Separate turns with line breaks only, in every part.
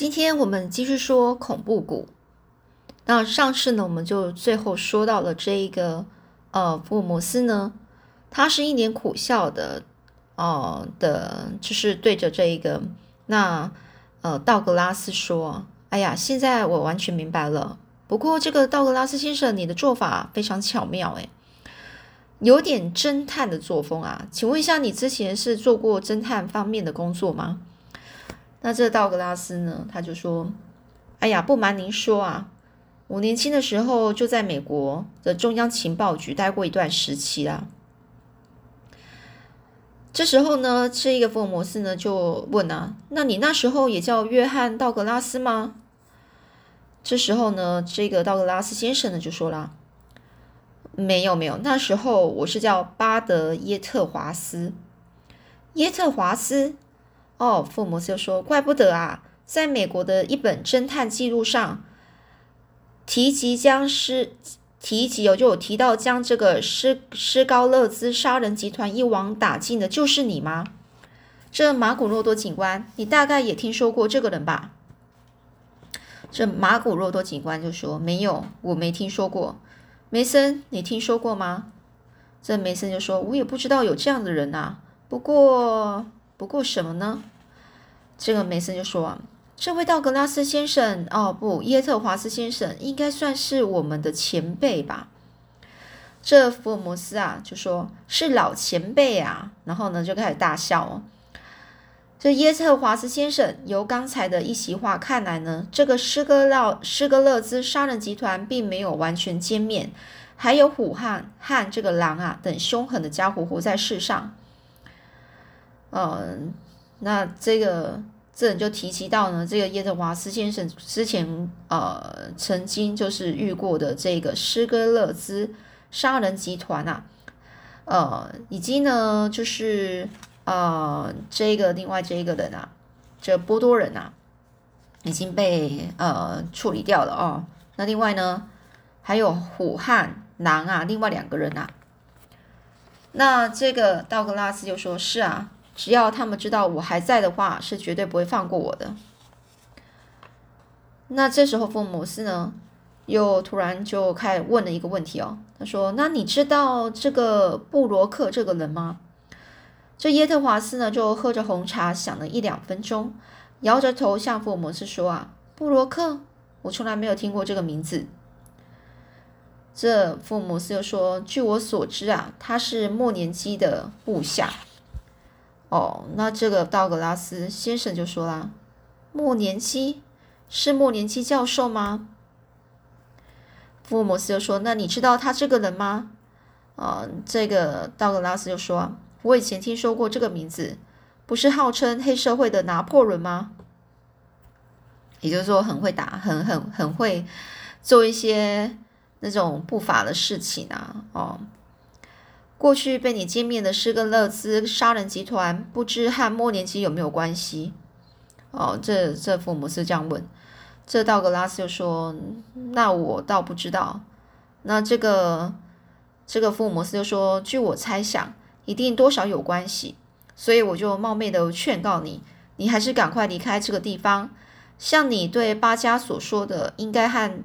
今天我们继续说恐怖谷。那上次呢，我们就最后说到了这一个呃，福尔摩斯呢，他是一脸苦笑的，哦的，就是对着这一个那呃道格拉斯说：“哎呀，现在我完全明白了。不过这个道格拉斯先生，你的做法非常巧妙，诶，有点侦探的作风啊。请问一下，你之前是做过侦探方面的工作吗？”那这道格拉斯呢，他就说：“哎呀，不瞒您说啊。”我年轻的时候就在美国的中央情报局待过一段时期啦。这时候呢，这一个福尔摩斯呢就问啊：“那你那时候也叫约翰道格拉斯吗？”这时候呢，这个道格拉斯先生呢就说了：“没有没有，那时候我是叫巴德耶特华斯。”耶特华斯哦，福尔摩斯就说：“怪不得啊，在美国的一本侦探记录上。”提及僵尸提及有就有提到将这个施施高勒兹杀人集团一网打尽的，就是你吗？这马古洛多警官，你大概也听说过这个人吧？这马古洛多警官就说：“没有，我没听说过。”梅森，你听说过吗？这梅森就说：“我也不知道有这样的人啊。不过，不过什么呢？”这个梅森就说。这位道格拉斯先生，哦不，耶特华斯先生应该算是我们的前辈吧？这福尔摩斯啊，就说是老前辈啊，然后呢就开始大笑哦。这耶特华斯先生，由刚才的一席话看来呢，这个施格勒施格勒兹杀人集团并没有完全歼灭，还有虎汉和这个狼啊等凶狠的家伙活在世上。嗯，那这个。这人就提及到呢，这个耶德华斯先生之前呃曾经就是遇过的这个施格勒兹杀人集团啊，呃，以及呢就是呃这个另外这一个人啊，这波多人啊已经被呃处理掉了哦。那另外呢还有虎汉狼啊，另外两个人啊，那这个道格拉斯就说是啊。只要他们知道我还在的话，是绝对不会放过我的。那这时候，福尔摩斯呢，又突然就开始问了一个问题哦。他说：“那你知道这个布罗克这个人吗？”这耶特华斯呢，就喝着红茶，想了一两分钟，摇着头向福尔摩斯说：“啊，布罗克，我从来没有听过这个名字。”这福尔摩斯又说：“据我所知啊，他是莫年基的部下。”哦，那这个道格拉斯先生就说啦：“莫年基是莫年基教授吗？”福尔摩斯就说：“那你知道他这个人吗？”啊，这个道格拉斯就说：“我以前听说过这个名字，不是号称黑社会的拿破仑吗？”也就是说，很会打，很很很会做一些那种不法的事情啊，哦。过去被你歼灭的施格勒兹杀人集团，不知和莫年基有没有关系？哦，这这福尔摩斯这样问。这道格拉斯就说：“那我倒不知道。”那这个这个福尔摩斯就说：“据我猜想，一定多少有关系。所以我就冒昧的劝告你，你还是赶快离开这个地方。像你对巴加所说的，应该和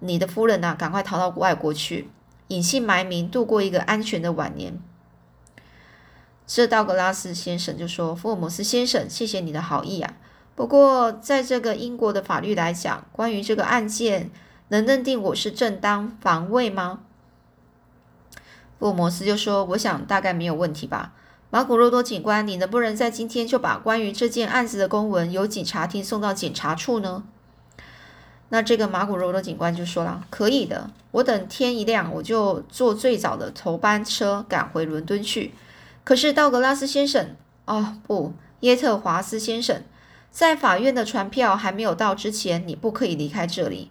你的夫人呐，赶快逃到外国去。”隐姓埋名度过一个安全的晚年。这道格拉斯先生就说：“福尔摩斯先生，谢谢你的好意啊。不过，在这个英国的法律来讲，关于这个案件，能认定我是正当防卫吗？”福尔摩斯就说：“我想大概没有问题吧。马古洛多警官，你能不能在今天就把关于这件案子的公文由警察厅送到检察处呢？”那这个马古罗的警官就说了：“可以的，我等天一亮，我就坐最早的头班车赶回伦敦去。可是道格拉斯先生，哦不，耶特华斯先生，在法院的传票还没有到之前，你不可以离开这里。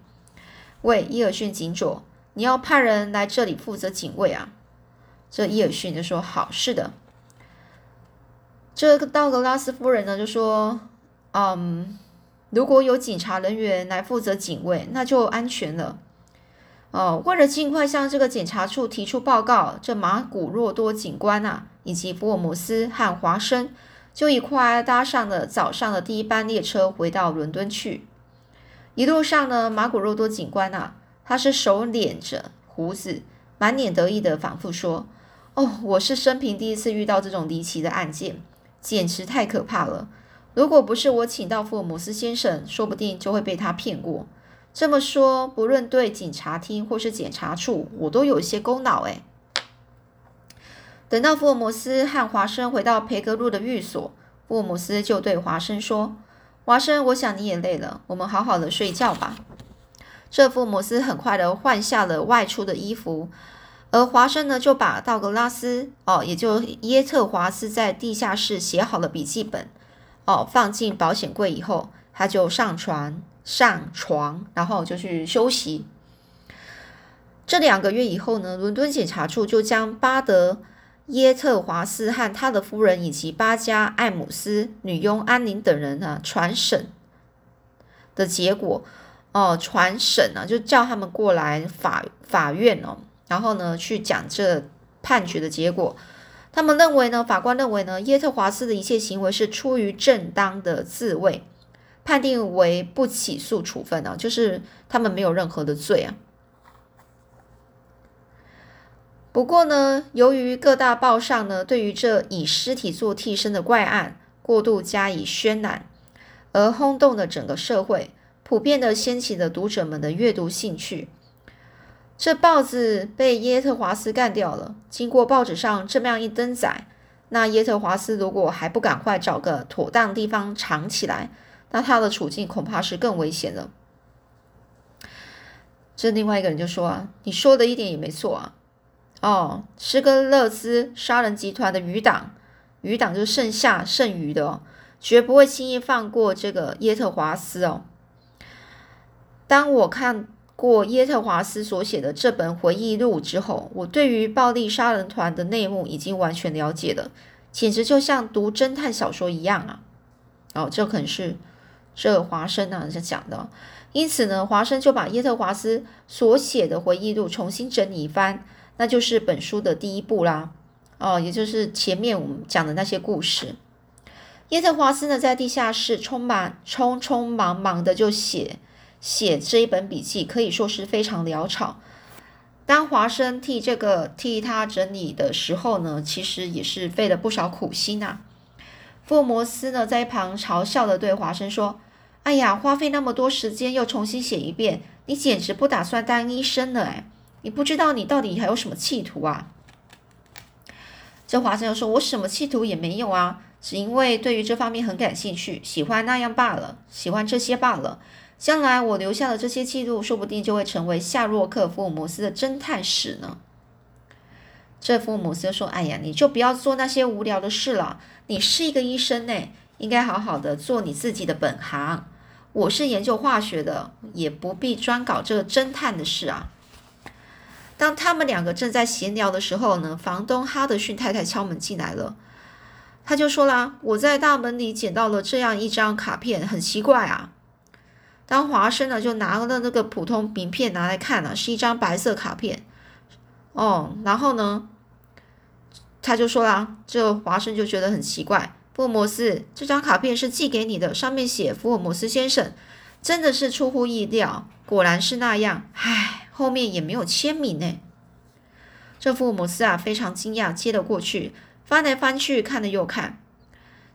喂，伊尔逊警佐，你要派人来这里负责警卫啊？”这伊尔逊就说：“好，是的。”这个道格拉斯夫人呢就说：“嗯。”如果有警察人员来负责警卫，那就安全了。哦，为了尽快向这个检察处提出报告，这马古若多警官啊，以及福尔摩斯和华生就一块搭上了早上的第一班列车回到伦敦去。一路上呢，马古若多警官啊，他是手捻着胡子，满脸得意的反复说：“哦，我是生平第一次遇到这种离奇的案件，简直太可怕了。如果不是我请到福尔摩斯先生，说不定就会被他骗过。这么说，不论对警察厅或是检察处，我都有些功劳哎。”等到福尔摩斯和华生回到培格路的寓所，福尔摩斯就对华生说。华生，我想你也累了，我们好好的睡觉吧。这福尔摩斯很快的换下了外出的衣服，而华生呢，就把道格拉斯哦，也就耶特华斯在地下室写好了笔记本哦，放进保险柜以后，他就上床上床，然后就去休息。这两个月以后呢，伦敦检察处就将巴德。耶特华斯和他的夫人以及巴加艾姆斯女佣安宁等人呢，传审的结果，哦，传审呢，就叫他们过来法法院哦，然后呢，去讲这判决的结果。他们认为呢，法官认为呢，耶特华斯的一切行为是出于正当的自卫，判定为不起诉处分呢，就是他们没有任何的罪啊。不过呢，由于各大报上呢对于这以尸体做替身的怪案过度加以渲染，而轰动了整个社会，普遍的掀起了读者们的阅读兴趣。这报纸被耶特华斯干掉了。经过报纸上这么样一登载，那耶特华斯如果还不赶快找个妥当地方藏起来，那他的处境恐怕是更危险了。这另外一个人就说啊：“你说的一点也没错啊。”哦，施格勒兹杀人集团的余党，余党就是剩下剩余的哦，绝不会轻易放过这个耶特华斯哦。当我看过耶特华斯所写的这本回忆录之后，我对于暴力杀人团的内幕已经完全了解了，简直就像读侦探小说一样啊！哦，这可能是这华生啊在讲的，因此呢，华生就把耶特华斯所写的回忆录重新整理一番。那就是本书的第一步啦，哦，也就是前面我们讲的那些故事。耶特华斯呢，在地下室充满匆匆忙忙的就写写这一本笔记，可以说是非常潦草。当华生替这个替他整理的时候呢，其实也是费了不少苦心呐。福尔摩斯呢，在一旁嘲笑的对华生说：“哎呀，花费那么多时间又重新写一遍，你简直不打算当医生了哎。”你不知道你到底还有什么企图啊？这华生又说：“我什么企图也没有啊，只因为对于这方面很感兴趣，喜欢那样罢了，喜欢这些罢了。将来我留下的这些记录，说不定就会成为夏洛克·福尔摩斯的侦探史呢。”这福尔摩斯说：“哎呀，你就不要做那些无聊的事了。你是一个医生呢，应该好好的做你自己的本行。我是研究化学的，也不必专搞这个侦探的事啊。”当他们两个正在闲聊的时候呢，房东哈德逊太太敲门进来了。他就说啦：“我在大门里捡到了这样一张卡片，很奇怪啊。”当华生呢就拿了那个普通名片拿来看了，是一张白色卡片。哦，然后呢，他就说啦：“这华生就觉得很奇怪，福尔摩斯这张卡片是寄给你的，上面写福尔摩斯先生，真的是出乎意料，果然是那样。”唉。后面也没有签名呢。这福尔摩斯啊，非常惊讶，接了过去，翻来翻去，看了又看，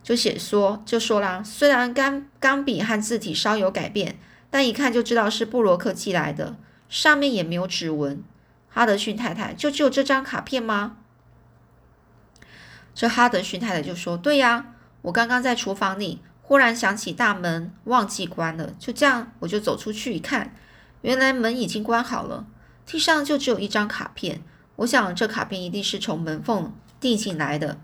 就写说，就说啦，虽然钢钢笔和字体稍有改变，但一看就知道是布罗克寄来的，上面也没有指纹。哈德逊太太就只有这张卡片吗？这哈德逊太太就说：“对呀，我刚刚在厨房里，忽然想起大门忘记关了，就这样，我就走出去一看。”原来门已经关好了，地上就只有一张卡片。我想这卡片一定是从门缝递进来的。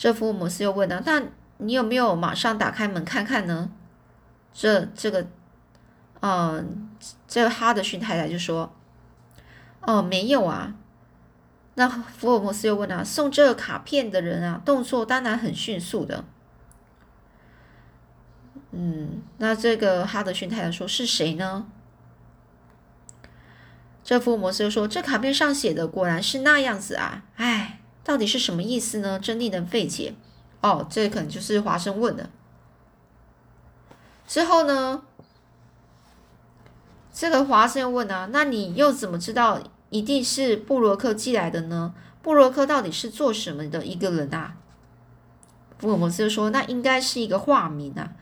这福尔摩斯又问了：“那你有没有马上打开门看看呢？”这这个，嗯，这哈德逊太太就说：“哦，没有啊。”那福尔摩斯又问啊：“送这个卡片的人啊，动作当然很迅速的。”嗯，那这个哈德逊太太说是谁呢？这福尔摩斯又说：“这卡片上写的果然是那样子啊！哎，到底是什么意思呢？真令人费解。哦，这可能就是华生问的。之后呢，这个华生又问啊，那你又怎么知道一定是布罗克寄来的呢？布罗克到底是做什么的一个人啊？福尔摩斯就说，那应该是一个化名啊。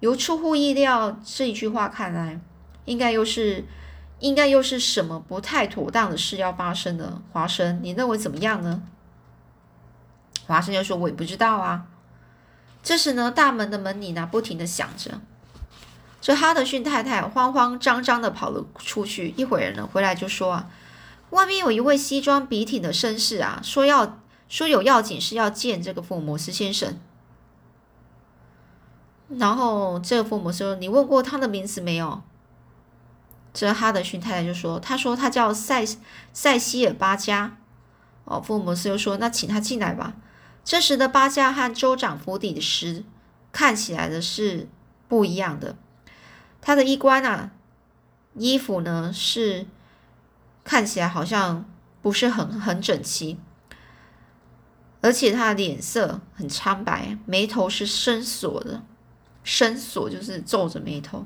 由出乎意料这一句话看来，应该又是应该又是什么不太妥当的事要发生的。华生，你认为怎么样呢？华生就说：“我也不知道啊。”这时呢，大门的门铃呢不停的响着。这哈德逊太太慌慌张张的跑了出去，一会儿呢回来就说：“啊，外面有一位西装笔挺的绅士啊，说要说有要紧事要见这个福尔摩斯先生。”然后这个福尔摩斯说：“你问过他的名字没有？”这哈德逊太太就说：“他说他叫塞塞西尔巴加。”哦，福尔摩斯又说：“那请他进来吧。”这时的巴加和州长府邸的诗看起来的是不一样的。他的衣冠啊，衣服呢是看起来好像不是很很整齐，而且他的脸色很苍白，眉头是深锁的，深锁就是皱着眉头。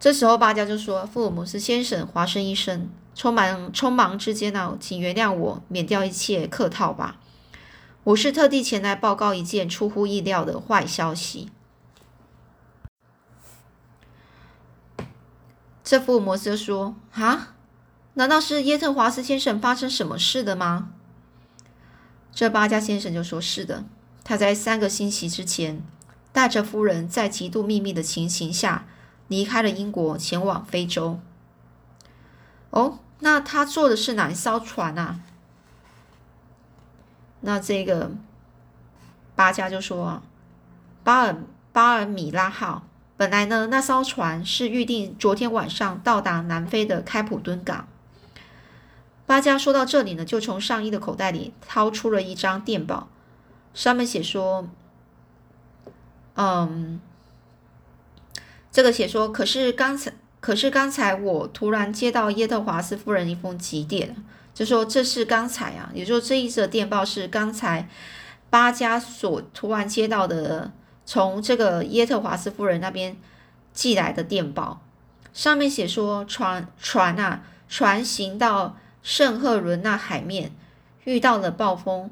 这时候巴加就说：“福尔摩斯先生，华生医生，匆忙匆忙之间呢，请原谅我，免掉一切客套吧。”我是特地前来报告一件出乎意料的坏消息。这福尔摩斯说：“啊，难道是耶特华斯先生发生什么事的吗？”这巴加先生就说：“是的，他在三个星期之前，带着夫人在极度秘密的情形下离开了英国，前往非洲。哦，那他坐的是哪一艘船啊？”那这个巴加就说：“巴尔巴尔米拉号，本来呢，那艘船是预定昨天晚上到达南非的开普敦港。”巴加说到这里呢，就从上衣的口袋里掏出了一张电报，上面写说：“嗯，这个写说，可是刚才，可是刚才我突然接到耶特华斯夫人一封急电。”就说这是刚才啊，也就这一则电报是刚才巴加所突然接到的，从这个耶特华斯夫人那边寄来的电报，上面写说船船啊，船行到圣赫伦那海面遇到了暴风，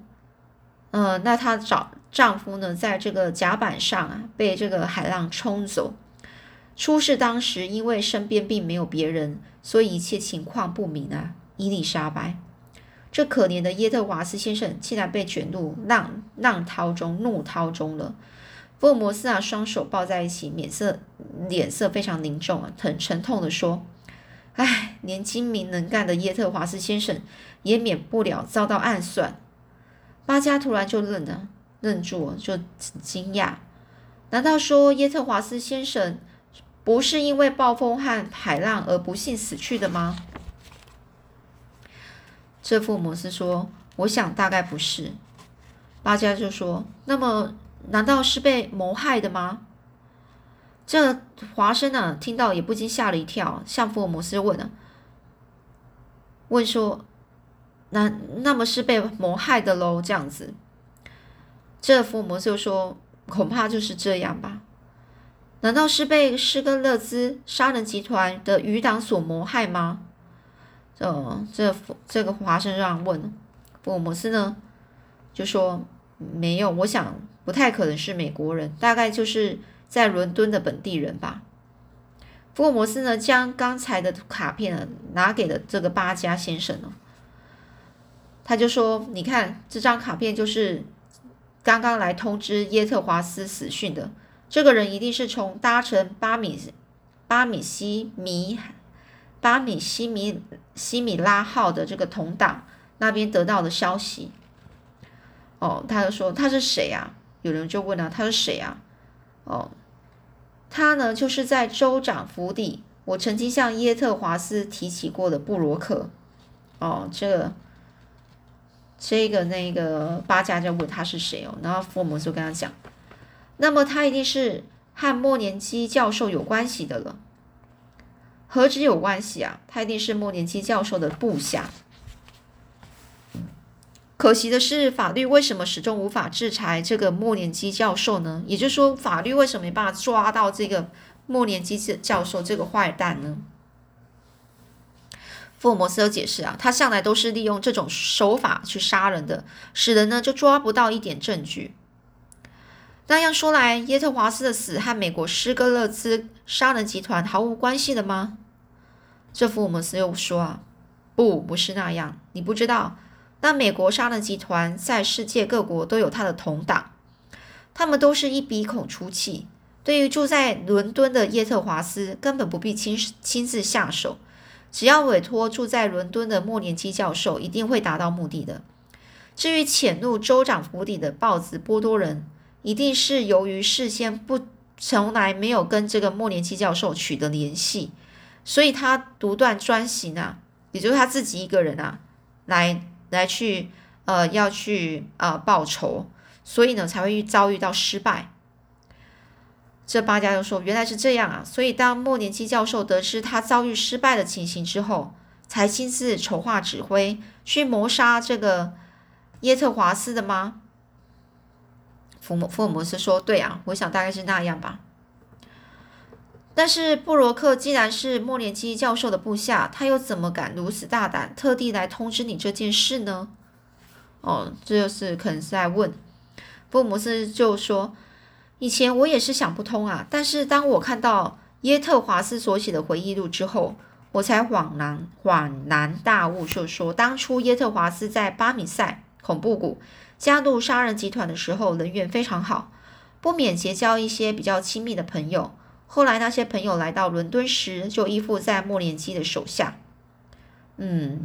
呃，那她找丈夫呢，在这个甲板上啊，被这个海浪冲走。出事当时因为身边并没有别人，所以一切情况不明啊。伊丽莎白，这可怜的耶特华斯先生竟然被卷入浪浪涛中、怒涛中了。福尔摩斯啊，双手抱在一起，脸色脸色非常凝重啊，很沉痛的说：“唉，连精明能干的耶特华斯先生也免不了遭到暗算。”巴加突然就愣了，愣住了，就惊讶：难道说耶特华斯先生不是因为暴风和海浪而不幸死去的吗？这福尔摩斯说：“我想大概不是。”巴加就说：“那么，难道是被谋害的吗？”这华生呢，听到也不禁吓了一跳，向福尔摩斯问了：“问说，那那么是被谋害的喽？”这样子，这福尔摩斯就说：“恐怕就是这样吧？难道是被施根勒兹杀人集团的余党所谋害吗？”呃，这这个华生这样问，福尔摩斯呢就说没有，我想不太可能是美国人，大概就是在伦敦的本地人吧。福尔摩斯呢将刚才的卡片拿给了这个巴加先生呢，他就说：“你看这张卡片就是刚刚来通知耶特华斯死讯的这个人，一定是从搭乘巴米巴米西米。”巴米西米西米拉号的这个同党那边得到的消息，哦，他就说他是谁啊？有人就问了，他是谁啊？哦，他呢就是在州长府邸，我曾经向耶特华斯提起过的布罗克。哦，这个这个那个巴加就问他是谁哦，然后福尔摩斯就跟他讲，那么他一定是和莫年基教授有关系的了。何止有关系啊？他一定是莫连基教授的部下。可惜的是，法律为什么始终无法制裁这个莫连基教授呢？也就是说，法律为什么没办法抓到这个莫连基教授这个坏蛋呢？福尔摩斯有解释啊，他向来都是利用这种手法去杀人的，使人呢就抓不到一点证据。那样说来，耶特华斯的死和美国施格勒兹杀人集团毫无关系的吗？这福尔摩斯又说啊，不，不是那样，你不知道。那美国杀人集团在世界各国都有他的同党，他们都是一鼻孔出气。对于住在伦敦的耶特华斯，根本不必亲亲自下手，只要委托住在伦敦的莫连基教授，一定会达到目的的。至于潜入州长府邸的豹子波多人，一定是由于事先不从来没有跟这个莫连基教授取得联系，所以他独断专行啊，也就是他自己一个人啊，来。来去，呃，要去呃报仇，所以呢才会遭遇到失败。这八家就说原来是这样啊，所以当莫年基教授得知他遭遇失败的情形之后，才亲自筹划指挥去谋杀这个耶特华斯的吗？福摩福尔摩斯说：“对啊，我想大概是那样吧。”但是布罗克既然是莫连基教授的部下，他又怎么敢如此大胆，特地来通知你这件事呢？哦，这就是可能是在问。福尔摩斯就说：“以前我也是想不通啊，但是当我看到耶特华斯所写的回忆录之后，我才恍然恍然大悟，就说当初耶特华斯在巴米塞恐怖谷加入杀人集团的时候，人缘非常好，不免结交一些比较亲密的朋友。”后来那些朋友来到伦敦时，就依附在莫连基的手下。嗯，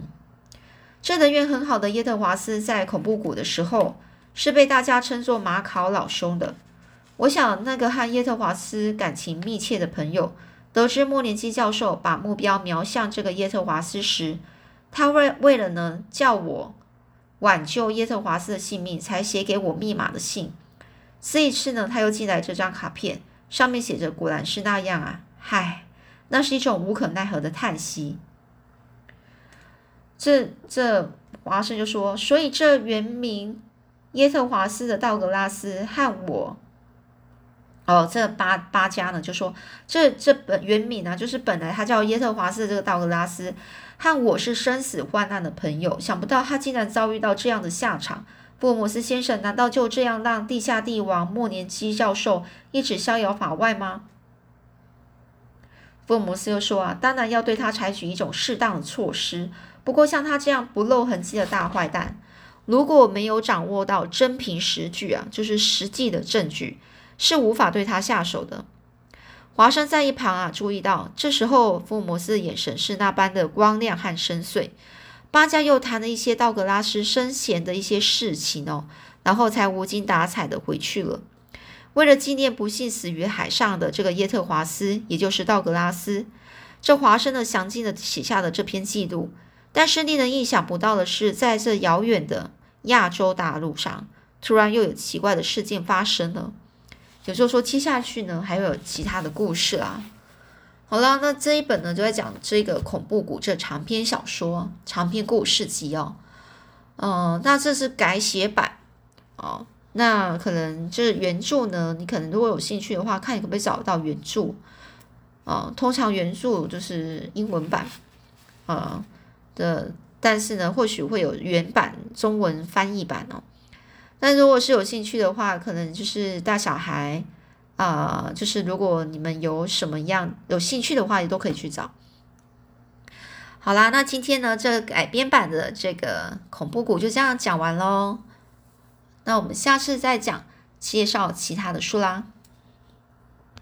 这人缘很好的耶特华斯在恐怖谷的时候，是被大家称作马考老兄的。我想，那个和耶特华斯感情密切的朋友，得知莫连基教授把目标瞄向这个耶特华斯时，他为为了呢叫我挽救耶特华斯的性命，才写给我密码的信。这一次呢，他又寄来这张卡片。上面写着“果然是那样啊！”嗨，那是一种无可奈何的叹息。这这华生就说：“所以这原名耶特华斯的道格拉斯和我，哦，这八八家呢，就说这这本原名呢，就是本来他叫耶特华斯的这个道格拉斯和我是生死患难的朋友，想不到他竟然遭遇到这样的下场。”福尔摩斯先生，难道就这样让地下帝王莫年基教授一直逍遥法外吗？福尔摩斯又说：“啊，当然要对他采取一种适当的措施。不过，像他这样不露痕迹的大坏蛋，如果没有掌握到真凭实据啊，就是实际的证据，是无法对他下手的。”华生在一旁啊，注意到这时候福尔摩斯的眼神是那般的光亮和深邃。八家又谈了一些道格拉斯生前的一些事情哦，然后才无精打采的回去了。为了纪念不幸死于海上的这个耶特华斯，也就是道格拉斯，这华生呢详尽的写下了这篇记录。但是令人意想不到的是，在这遥远的亚洲大陆上，突然又有奇怪的事件发生了。有时候说接下去呢，还有其他的故事啊。好了，那这一本呢就在讲这个恐怖谷这长篇小说、长篇故事集哦。嗯，那这是改写版哦。那可能这原著呢，你可能如果有兴趣的话，看你可不可以找到原著。哦，通常原著就是英文版啊的，但是呢，或许会有原版中文翻译版哦。那如果是有兴趣的话，可能就是大小孩。啊，就是如果你们有什么样有兴趣的话，也都可以去找。好啦，那今天呢，这改编版的这个恐怖谷就这样讲完喽。那我们下次再讲介绍其他的书啦。